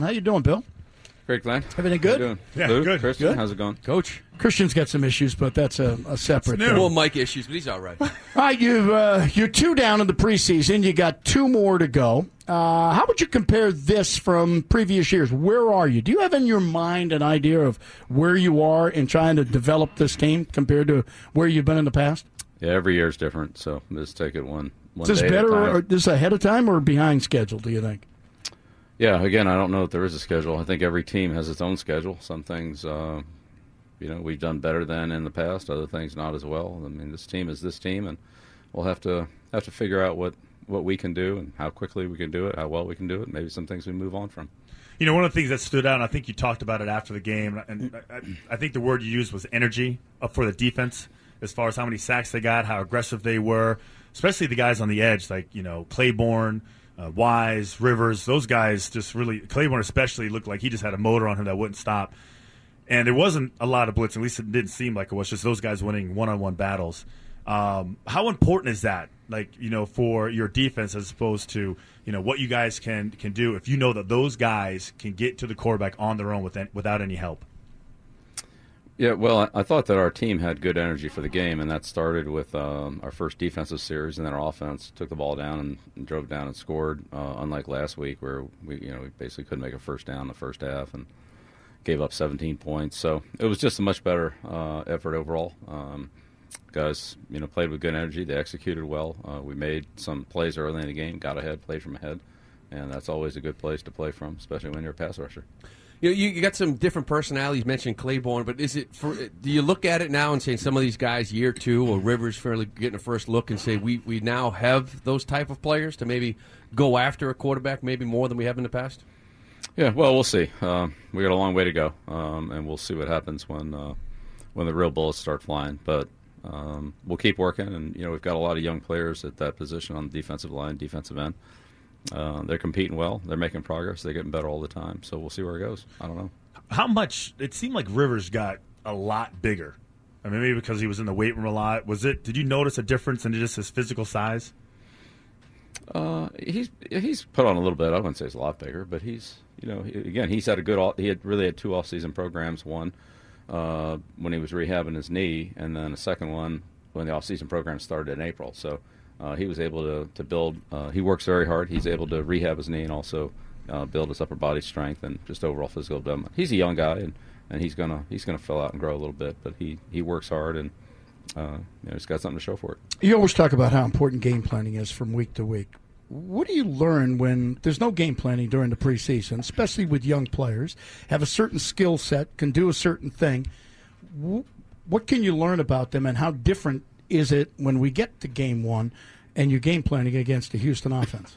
How you doing, Bill? Great, Glenn. Everything good? How you doing? Yeah, Lou, good. Christian, Good. how's it going? Coach. Christian's got some issues, but that's a, a separate. new. thing. Well, Mike issues, but he's all right. All right, you uh, you're two down in the preseason. You got two more to go. Uh, how would you compare this from previous years? Where are you? Do you have in your mind an idea of where you are in trying to develop this team compared to where you've been in the past? Yeah, every year is different, so just take it one one Is this day at a better, time. or is this ahead of time, or behind schedule? Do you think? Yeah, again, I don't know if there is a schedule. I think every team has its own schedule. Some things, uh, you know, we've done better than in the past. Other things, not as well. I mean, this team is this team, and we'll have to have to figure out what what we can do and how quickly we can do it, how well we can do it. Maybe some things we move on from. You know, one of the things that stood out, and I think you talked about it after the game, and I, I think the word you used was energy up for the defense as far as how many sacks they got, how aggressive they were, especially the guys on the edge, like, you know, Clayborn, uh, Wise, Rivers. Those guys just really, Clayborn especially, looked like he just had a motor on him that wouldn't stop. And there wasn't a lot of blitz, at least it didn't seem like it was just those guys winning one on one battles. Um, how important is that, like you know, for your defense as opposed to you know what you guys can can do if you know that those guys can get to the quarterback on their own with, without any help? Yeah, well, I, thought that our team had good energy for the game, and that started with um, our first defensive series, and then our offense took the ball down and, and drove down and scored. Uh, unlike last week, where we, you know, we basically couldn't make a first down in the first half and gave up 17 points. So it was just a much better uh, effort overall. Um, guys, you know, played with good energy. They executed well. Uh, we made some plays early in the game, got ahead, played from ahead, and that's always a good place to play from, especially when you're a pass rusher. You, know, you, you got some different personalities. Mentioned Clayborn, but is it for? Do you look at it now and say some of these guys, year two or Rivers, fairly getting a first look and say we we now have those type of players to maybe go after a quarterback, maybe more than we have in the past? Yeah, well, we'll see. Um, we got a long way to go, um, and we'll see what happens when uh, when the real bullets start flying. But um, we'll keep working, and you know we've got a lot of young players at that position on the defensive line, defensive end. Uh, they're competing well. They're making progress. They're getting better all the time. So we'll see where it goes. I don't know. How much? It seemed like Rivers got a lot bigger. I mean, maybe because he was in the weight room a lot. Was it? Did you notice a difference in just his physical size? Uh, he's he's put on a little bit. I wouldn't say he's a lot bigger, but he's you know he, again he's had a good. All, he had really had two off-season programs. One uh, when he was rehabbing his knee, and then a second one when the off-season program started in April. So uh, he was able to to build. Uh, he works very hard. He's able to rehab his knee and also uh, build his upper body strength and just overall physical development. He's a young guy and, and he's gonna he's gonna fill out and grow a little bit, but he he works hard and. Uh, you know, he's got something to show for it. You always talk about how important game planning is from week to week. What do you learn when there's no game planning during the preseason, especially with young players, have a certain skill set, can do a certain thing? What can you learn about them, and how different is it when we get to game one and you're game planning against the Houston offense?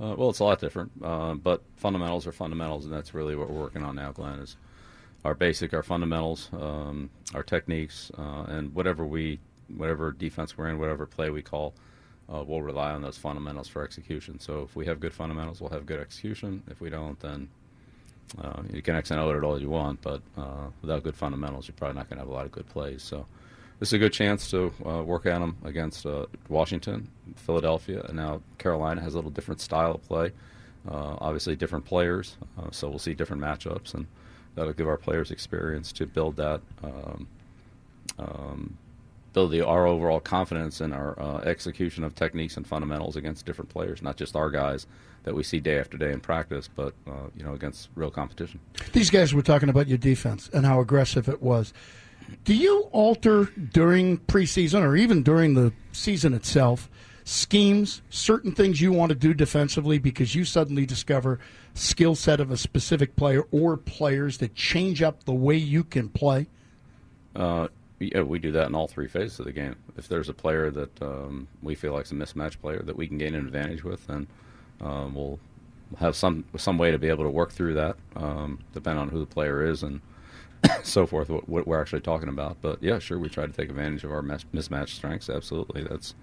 Uh, well, it's a lot different, uh, but fundamentals are fundamentals, and that's really what we're working on now, Glenn. Is our basic, our fundamentals, um, our techniques, uh, and whatever we, whatever defense we're in, whatever play we call, uh, we'll rely on those fundamentals for execution. So if we have good fundamentals, we'll have good execution. If we don't, then uh, you can X and it all you want, but uh, without good fundamentals, you're probably not going to have a lot of good plays. So this is a good chance to uh, work at them against uh, Washington, Philadelphia, and now Carolina has a little different style of play. Uh, obviously, different players, uh, so we'll see different matchups, and that'll give our players experience to build that, um, um, build the our overall confidence in our uh, execution of techniques and fundamentals against different players, not just our guys that we see day after day in practice, but uh, you know against real competition. These guys were talking about your defense and how aggressive it was. Do you alter during preseason or even during the season itself schemes, certain things you want to do defensively because you suddenly discover skill set of a specific player or players that change up the way you can play? Uh, yeah, we do that in all three phases of the game. If there's a player that um, we feel like is a mismatch player that we can gain an advantage with, then um, we'll have some some way to be able to work through that, um, depending on who the player is and so forth. What, what we're actually talking about, but yeah, sure, we try to take advantage of our mis- mismatch strengths. Absolutely, that's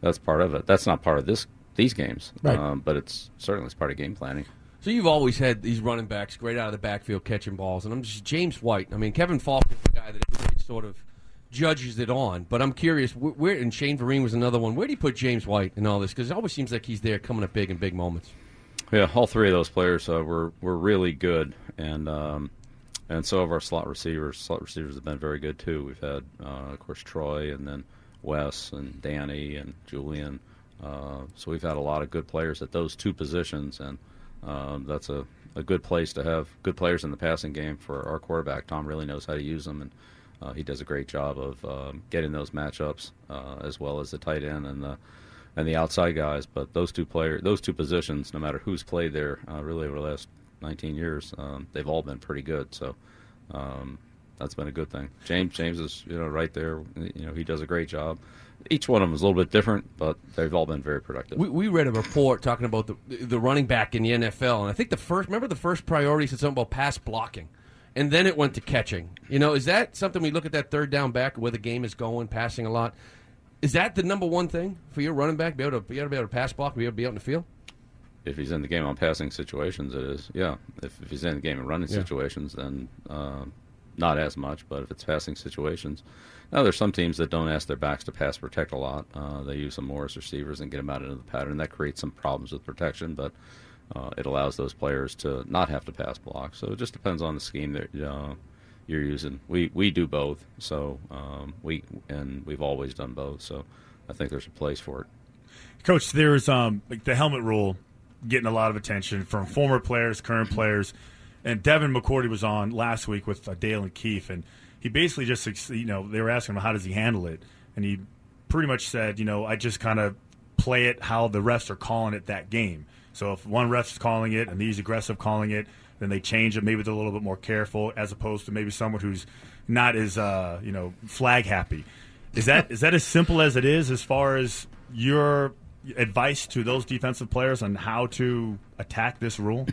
that's part of it. That's not part of this these games, Right. um, but it's certainly it's part of game planning. So you've always had these running backs great out of the backfield catching balls, and I'm just James White. I mean, Kevin Faulk is the guy that everybody sort of judges it on. But I'm curious, wh- where and Shane Vereen was another one. Where do you put James White in all this? Because it always seems like he's there coming up big in big moments. Yeah, all three of those players uh, were were really good, and um, and so have our slot receivers. Slot receivers have been very good too. We've had, uh, of course, Troy, and then Wes, and Danny, and Julian. Uh, so we've had a lot of good players at those two positions, and um, that's a, a good place to have good players in the passing game for our quarterback. Tom really knows how to use them, and uh, he does a great job of um, getting those matchups uh, as well as the tight end and the and the outside guys. But those two player, those two positions, no matter who's played there, uh, really over the last 19 years, um, they've all been pretty good. So um, that's been a good thing. James James is you know right there. You know he does a great job. Each one of them is a little bit different, but they've all been very productive. We, we read a report talking about the the running back in the NFL, and I think the first remember the first priority said something about pass blocking, and then it went to catching. You know, is that something we look at that third down back where the game is going, passing a lot? Is that the number one thing for your running back? Be able to, you got to be able to pass block, be able to be out in the field. If he's in the game on passing situations, it is. Yeah. If, if he's in the game in running Yeah. situations, then uh, not as much. But if it's passing situations, now there's some teams that don't ask their backs to pass protect a lot. Uh, they use them more as receivers and get them out into the pattern. That creates some problems with protection, but uh, it allows those players to not have to pass block. So it just depends on the scheme that uh, you're using. We we do both. So um, we and we've always done both. So I think there's a place for it. Coach, there's um like the helmet rule getting a lot of attention from former players, current players, and Devin McCourty was on last week with uh, Dale and Keefe, and he basically just you know they were asking him how does he handle it, and he pretty much said you know I just kind of play it how the refs are calling it that game. So if one ref's calling it and he's aggressive calling it, then they change it. Maybe they're a little bit more careful as opposed to maybe someone who's not as uh, you know flag happy. Is that is that as simple as it is as far as your advice to those defensive players on how to attack this rule?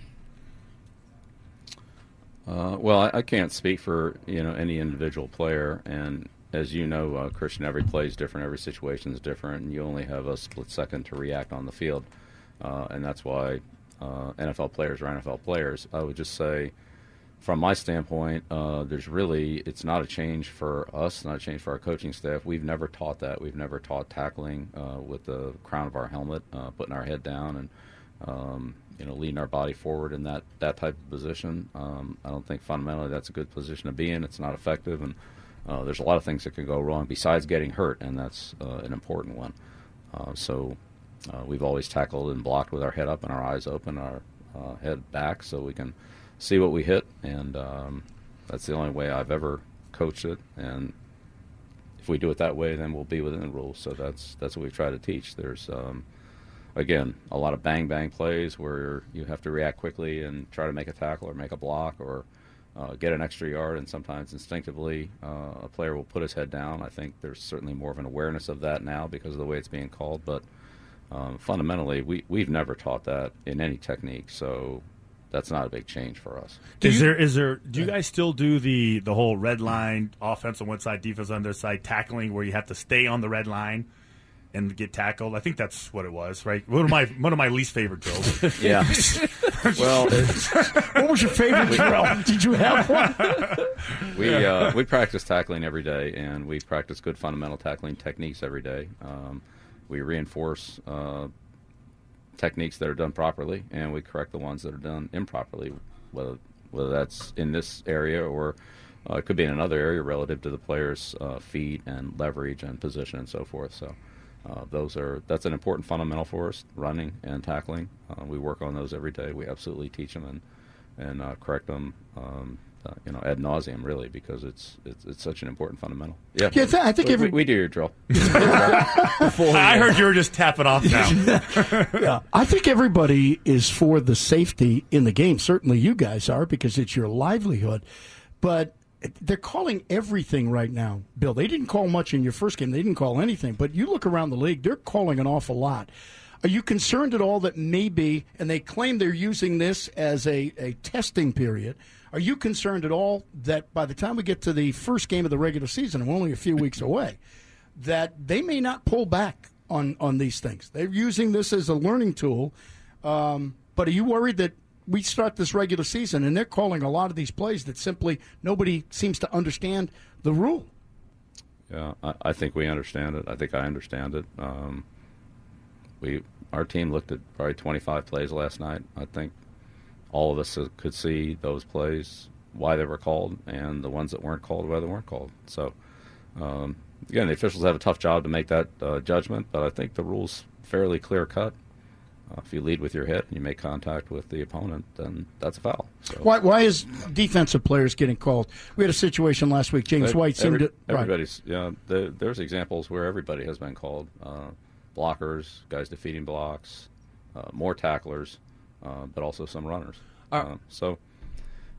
Uh, well, I, I can't speak for you know any individual player, and as you know, uh, Christian, every play is different, every situation is different, and you only have a split second to react on the field, uh, and that's why uh, NFL players are NFL players. I would just say, from my standpoint, uh, there's really it's not a change for us, not a change for our coaching staff. We've never taught that. We've never taught tackling uh, with the crown of our helmet, uh, putting our head down, and um, you know, leading our body forward in that, that type of position. Um, I don't think fundamentally that's a good position to be in. It's not effective, and uh, there's a lot of things that can go wrong besides getting hurt, and that's uh, an important one. Uh, so we've always tackled and blocked with our head up and our eyes open, our head back, so we can see what we hit, and um, that's the only way I've ever coached it. And if we do it that way, then we'll be within the rules. So that's that's what we try to teach. There's um, again, a lot of bang bang plays where you have to react quickly and try to make a tackle or make a block or uh, get an extra yard. And sometimes instinctively, uh, a player will put his head down. I think there's certainly more of an awareness of that now because of the way it's being called. But um, fundamentally, we we've never taught that in any technique. So that's not a big change for us. is there is there do you guys still do the the whole red line offense on one side, defense on the other side tackling where you have to stay on the red line and get tackled? I think that's what it was, right? One of my one of my least favorite drills. Yeah. well, What was your favorite drill? Did you have one? we uh, we practice tackling every day, and we practice good fundamental tackling techniques every day. Um, we reinforce uh, techniques that are done properly, and we correct the ones that are done improperly, whether whether that's in this area or uh, it could be in another area relative to the player's uh, feet and leverage and position and so forth. So. Uh, those are that's an important fundamental for us, running and tackling. Uh, we work on those every day. We absolutely teach them and and uh, correct them, um, uh, you know, ad nauseum, really, because it's, it's it's such an important fundamental. Yeah, Yeah, I think we, every- we, we do your drill. I heard you were just tapping off now. Yeah, I think everybody is for the safety in the game. Certainly, you guys are because it's your livelihood. But they're calling everything right now, Bill. They didn't call much in your first game. They didn't call anything. But you look around the league; they're calling an awful lot. Are you concerned at all that maybe, and they claim they're using this as a, a testing period? Are you concerned at all that by the time we get to the first game of the regular season, and we're only a few weeks away, that they may not pull back on, on these things. They're using this as a learning tool. Um, but are you worried that we start this regular season and they're calling a lot of these plays that simply nobody seems to understand the rule? Yeah, I, I think we understand it. I think I understand it. Um, we our team looked at probably 25 plays last night. I think all of us could see those plays, why they were called, and the ones that weren't called, why they weren't called. So, um, again, the officials have a tough job to make that uh, judgment, but I think the rule's fairly clear cut. Uh, if you lead with your hit and you make contact with the opponent, then that's a foul. So Why, why is defensive players getting called? We had a situation last week. James Every- White seemed every- to. Right. Everybody's, yeah. There, there's examples where everybody has been called. Uh, blockers, guys defeating blocks, uh, more tacklers, uh, but also some runners. Are- Uh, so,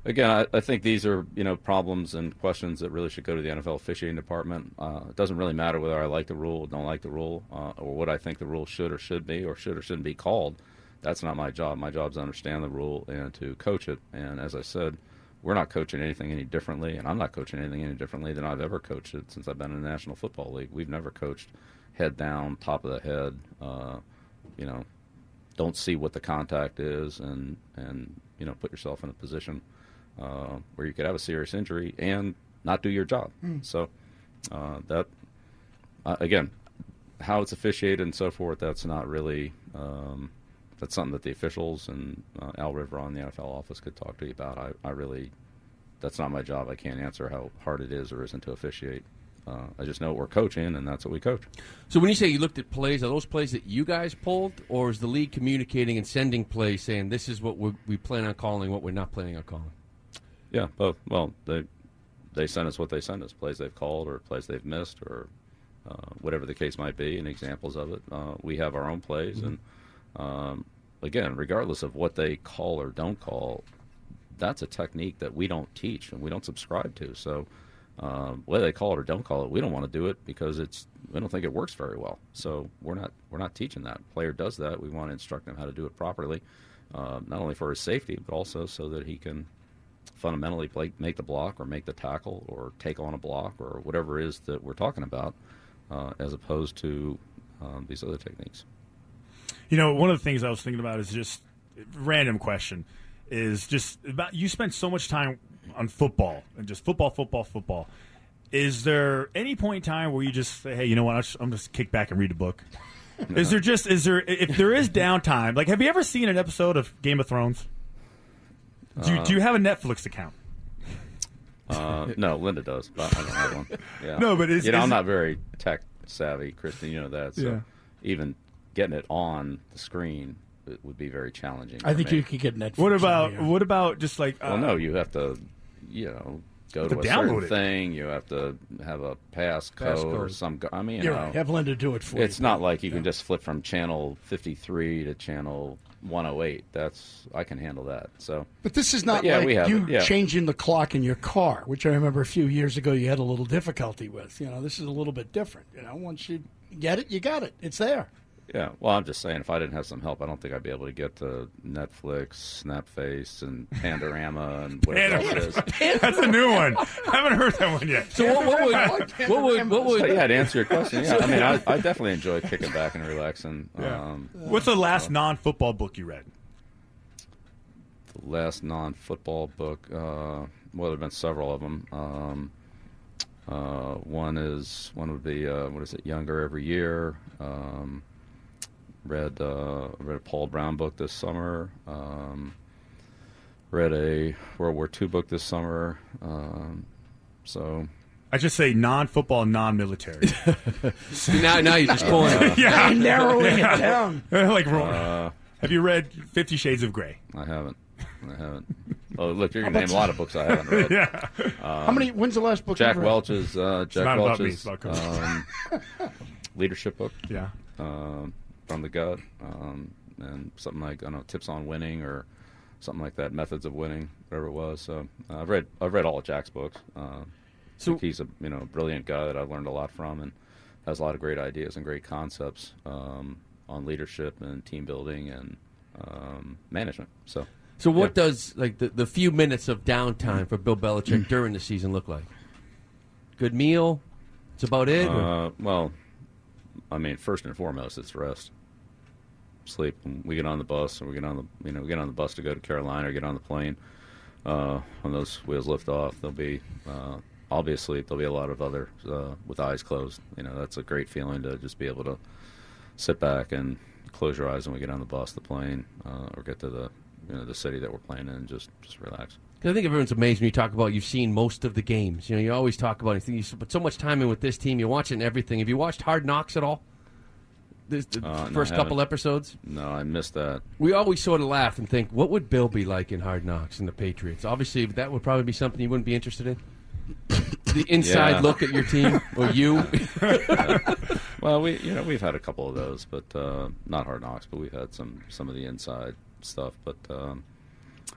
again, I, I think these are you know problems and questions that really should go to the NFL officiating department. Uh, it doesn't really matter whether I like the rule, or don't like the rule, uh, or what I think the rule should or should be, or should or shouldn't be called. That's not my job. My job is to understand the rule and to coach it. And as I said, we're not coaching anything any differently, and I'm not coaching anything any differently than I've ever coached it since I've been in the National Football League. We've never coached head down, top of the head. Uh, you know, don't see what the contact is, and and you know, put yourself in a position uh, where you could have a serious injury and not do your job. So uh, that uh, again, how it's officiated and so forth. That's not really. Um, that's something that the officials and uh, Al Riveron the NFL office could talk to you about. I, I really, that's not my job. I can't answer how hard it is or isn't to officiate. Uh, I just know what we're coaching, and that's what we coach. So when you say you looked at plays, are those plays that you guys pulled, or is the league communicating and sending plays saying this is what we we plan on calling, what we're not planning on calling? Yeah, both. Well, they they send us what they send us, plays they've called or plays they've missed or uh, whatever the case might be, and examples of it. Uh, we have our own plays, and um, again, regardless of what they call or don't call, that's a technique that we don't teach and we don't subscribe to. So um, whether they call it or don't call it, we don't want to do it because it's we don't think it works very well. So we're not we're not teaching that. Player does that. We want to instruct him how to do it properly, uh, not only for his safety but also so that he can fundamentally play, make the block or make the tackle or take on a block or whatever it is that we're talking about, uh, as opposed to um, these other techniques. You know, one of the things I was thinking about is just random question is just about you spent so much time on football and just football, football, football. Is there any point in time where you just say, "Hey, you know what? I'll just, I'm just kick back and read a book"? Is there just is there if there is downtime? Like, have you ever seen an episode of Game of Thrones? Do you, do you have a Netflix account? Uh, no, Linda does, but I don't have one. Yeah. No, but is- you know is I'm not very tech savvy, Christian. You know that. So Yeah. even getting it on the screen it would be very challenging. I think me. you could get Netflix. What about here. what about just like uh, Well, no, you have to, you know, go To to a download certain it. thing. You have to have a pass code or some. I mean, you know, right. Have Linda do it for you. it's not like you can just flip from channel 53 to channel 108. That's I can handle that. So But this is not But yeah, like we have you yeah. changing the clock in your car, which I remember a few years ago you had a little difficulty with. You know, this is a little bit different. You know, once you get it, you got it. It's there. Yeah, well, I'm just saying, if I didn't have some help, I don't think I'd be able to get to Netflix, Snapface, and Pandorama, and whatever else it is. That's a new one. I haven't heard that one yet. So what, what would what would what would But yeah, to answer your question, yeah, I mean, I, I definitely enjoy kicking back and relaxing. Um, What's the last non-football book you read? the last non-football book. Uh, well, there've been several of them. Um, uh, one is one would be uh, what is it? Younger every year. Um, read uh, read a Paul Brown book this summer. Um, read a World War II book this summer. Um, so I just say non-football, non-military. now now you're just pulling it. yeah, Narrowing it down. like uh, have you read Fifty Shades of Grey? I haven't. I haven't. Oh, look, you're gonna name a lot of books I haven't read. Yeah, How many? When's the last book? Jack you read? Welch's uh, Jack not about me, Welch's it's about um, leadership book. yeah. um, from the gut, um, and something like I don't know tips on winning or something like that, methods of winning, whatever it was. So uh, I've read I've read all of Jack's books. Uh, So- so he's a you know brilliant guy that I've learned a lot from, and has a lot of great ideas and great concepts um, on leadership and team building and um, management. So So what Yeah. does like the, the few minutes of downtime for Bill Belichick during the season look like? Good meal. It's about it. Uh, well, I mean, first and foremost, it's rest, sleep. We get on the bus, or we get on the you know we get on the bus to go to Carolina, or get on the plane. Uh, when those wheels lift off, there'll be uh, asleep. There'll be a lot of other uh, with eyes closed. You know, that's a great feeling to just be able to sit back and close your eyes when we get on the bus, the plane, uh, or get to the you know the city that we're playing in, and just just relax. I think everyone's amazed when you talk about you've seen most of the games. You know, you always talk about it. You put so much time in with this team. You're watching everything. Have you watched Hard Knocks at all? This, the Uh, first I couple haven't. No, I missed that. We always sort of laugh and think, what would Bill be like in Hard Knocks and the Patriots? Obviously, that would probably be something you wouldn't be interested in. the inside Yeah. look at your team or you. Well, we you know we've had a couple of those, but uh, not hard knocks. But we've had some some of the inside stuff. But um,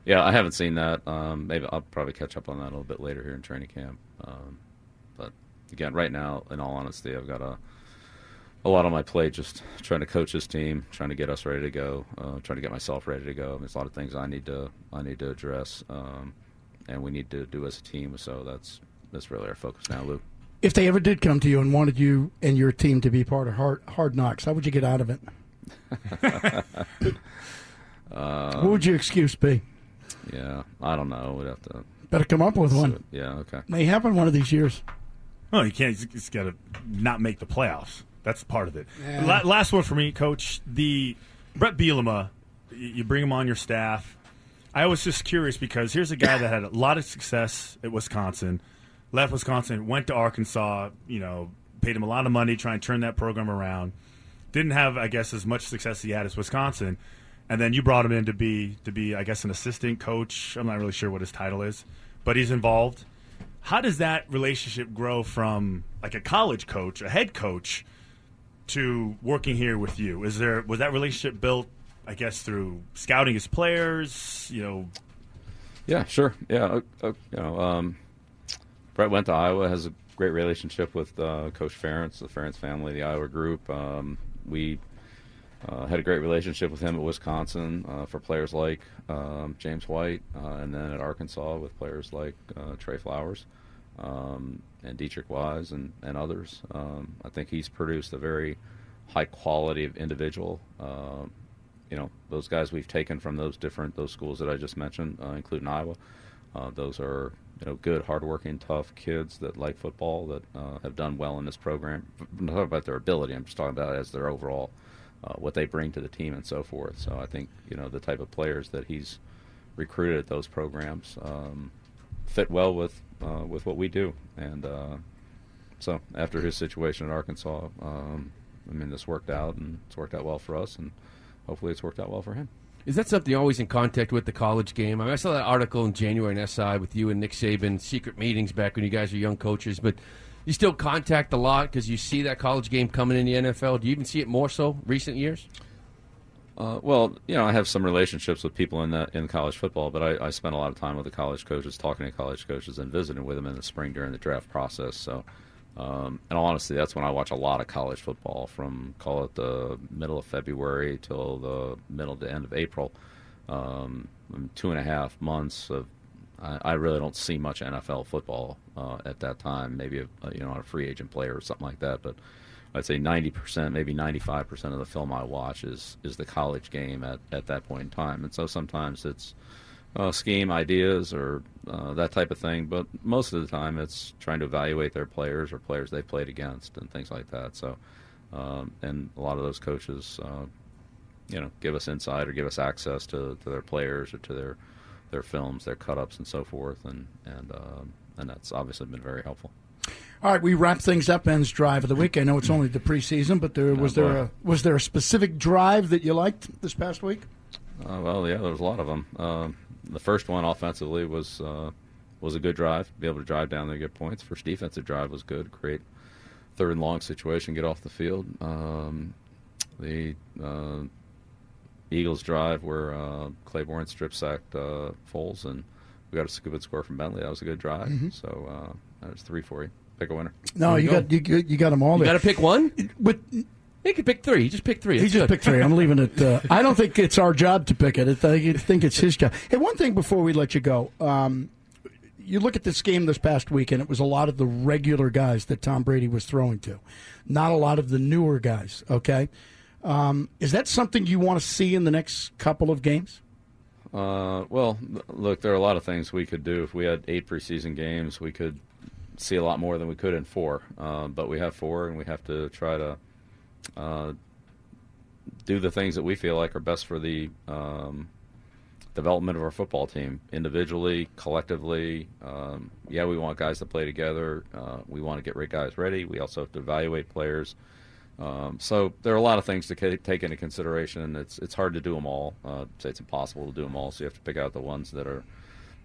yeah, I haven't seen that. Um, maybe I'll probably catch up on that a little bit later here in training camp. Um, but again, right now, in all honesty, I've got a a lot on my plate. Just trying to coach this team, trying to get us ready to go, uh, trying to get myself ready to go. There's a lot of things I need to I need to address, um, and we need to do as a team. So that's that's really our focus now, Lou. If they ever did come to you and wanted you and your team to be part of Hard, hard Knocks, how would you get out of it? what would your excuse be? Yeah, I don't know. We'd have to. Better come up with one. Yeah, okay. May happen one of these years. Oh, you can't. You just got to not make the playoffs. That's part of it. La- last one for me, Coach. The Brett Bielema. You bring him on your staff. I was just curious because here's a guy that had a lot of success at Wisconsin, left Wisconsin, went to Arkansas. You know, paid him a lot of money trying to turn that program around. Didn't have, I guess, as much success as he had as Wisconsin, and then you brought him in to be to be, I guess, an assistant coach. I'm not really sure what his title is, but he's involved how does that relationship grow from like a college coach, a head coach, to working here with you? Is there was that relationship built, I guess, through scouting his players? You know, Yeah, sure. Yeah, uh, uh, you know, um, Brett went to Iowa, has a great relationship with uh, Coach Ferentz, the Ferentz family, the Iowa group. Um, we uh, had a great relationship with him at Wisconsin uh, for players like um, James White, uh, and then at Arkansas with players like uh, Trey Flowers um, and Deatrich Wise and, and others. Um, I think he's produced a very high quality of individual. Uh, you know, those guys we've taken from those different those schools that I just mentioned, uh, including Iowa. Uh, those are you know good, hardworking, tough kids that like football that have done well in this program. I'm not talking about their ability. I'm just talking about as their overall uh, what they bring to the team and so forth. So I think you know the type of players that he's recruited at those programs um, fit well with uh, with what we do. And uh, so after his situation at Arkansas, um, I mean this worked out and it's worked out well for us, and hopefully it's worked out well for him. Is that something you're always in contact with the college game? I, mean, I saw that article in January in SI with you and Nick Saban, secret meetings back when you guys were young coaches, but you still contact a lot because you see that college game coming in the NFL. Do you even see it more so recent years? Uh, well, you know, I have some relationships with people in the, in college football, but I, I spend a lot of time with the college coaches, talking to college coaches, and visiting with them in the spring during the draft process. So, um, in all honesty, that's when I watch a lot of college football, from call it the middle of February till the middle to end of April. Um, two and a half months of I, I really don't see much NFL football uh, at that time. Maybe a, you know, a free agent player or something like that, but. I'd say 90%, maybe 95% of the film I watch is, is the college game at, at that point in time. And so sometimes it's uh, scheme ideas or uh, that type of thing, but most of the time it's trying to evaluate their players or players they've played against and things like that. So, um, and a lot of those coaches, uh, you know, give us insight or give us access to, to their players or to their their films, their cut ups, and so forth, and and um, and that's obviously been very helpful. All right, we wrap things up. Ends drive of the week. I know it's only the preseason, but there was Oh, there a was there a specific drive that you liked this past week? Uh, well, yeah, there was a lot of them. Um, the first one offensively was uh, was a good drive. Be able to drive down there, get points. First defensive drive was good. Great third and long situation, get off the field. Um, the uh, Eagles drive where uh, Clayborn strip sacked uh, Foles, and we got a good score from Bentley. That was a good drive. So uh, that was three for you. Pick a winner. No, you you go. got you, got- you got them all You got to pick one? With, He could pick three. He just picked three. he just good. picked three. I'm leaving it. Uh, I don't think it's our job to pick it. I think- I think it's his job. Hey, one thing before we let you go. Um, you look at this game this past week, and it was a lot of the regular guys that Tom Brady was throwing to, not a lot of the newer guys. Okay, um, is that something you want to see in the next couple of games? Uh, well, look, there are a lot of things we could do. If we had eight preseason games, we could see a lot more than we could in four. Uh, but we have four, and we have to try to uh, do the things that we feel like are best for the um, development of our football team, individually, collectively. Um, yeah, we want guys to play together. Uh, we want to get guys ready. We also have to evaluate players. Um, so there are a lot of things to take into consideration, and it's it's hard to do them all. Uh, say it's impossible to do them all, so you have to pick out the ones that are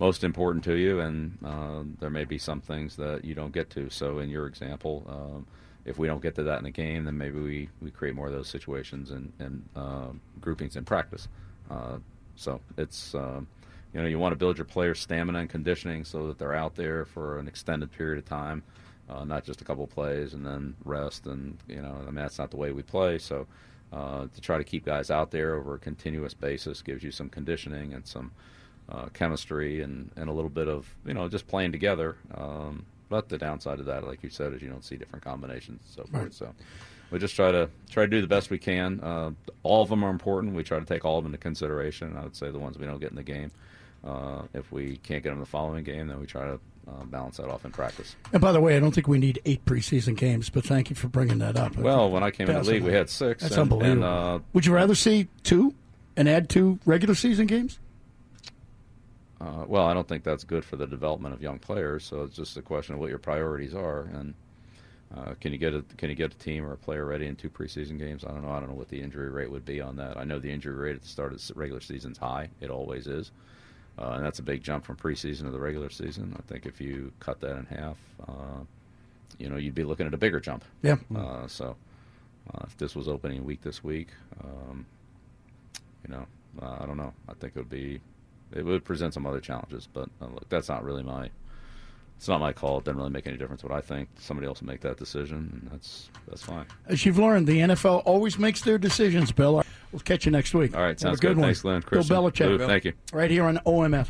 most important to you, and uh, there may be some things that you don't get to. So in your example, um, if we don't get to that in the game, then maybe we, we create more of those situations and, and uh, groupings in practice. Uh, so it's um, you know you want to build your players' stamina and conditioning so that they're out there for an extended period of time, uh, not just a couple of plays and then rest. And you know I mean that's not the way we play. So uh, to try to keep guys out there over a continuous basis gives you some conditioning and some uh, chemistry and, and a little bit of you know just playing together. Um, but the downside of that, like you said, is you don't see different combinations and so forth. Right. So we just try to try to do the best we can. Uh, all of them are important. We try to take all of them into consideration. I would say the ones we don't get in the game, uh, if we can't get them in the following game, then we try to uh, balance that off in practice. And by the way, I don't think we need eight preseason games, but thank you for bringing that up. Well, when I came in the league, we had six. That's and, unbelievable. And, uh, Would you rather see two and add two regular season games? Uh, well, I don't think that's good for the development of young players. So it's just a question of what your priorities are, and uh, can you get a can you get a team or a player ready in two preseason games? I don't know. I don't know what the injury rate would be on that. I know the injury rate at the start of the regular season's high. It always is, uh, and that's a big jump from preseason to the regular season. I think if you cut that in half, uh, you know, you'd be looking at a bigger jump. Yeah. Uh, so uh, if this was opening week this week, um, you know, uh, I don't know. I think it would be it would present some other challenges, but uh, look, that's not really my it's not my call. It doesn't really make any difference what I think. Somebody else will make that decision, and that's that's fine. As you've learned, the NFL always makes their decisions, Bill. We'll catch you next week. All right, Have sounds a good. good. One. Thanks, Glenn. Bill Belichick. Lou, Thank you. Right here on OMF.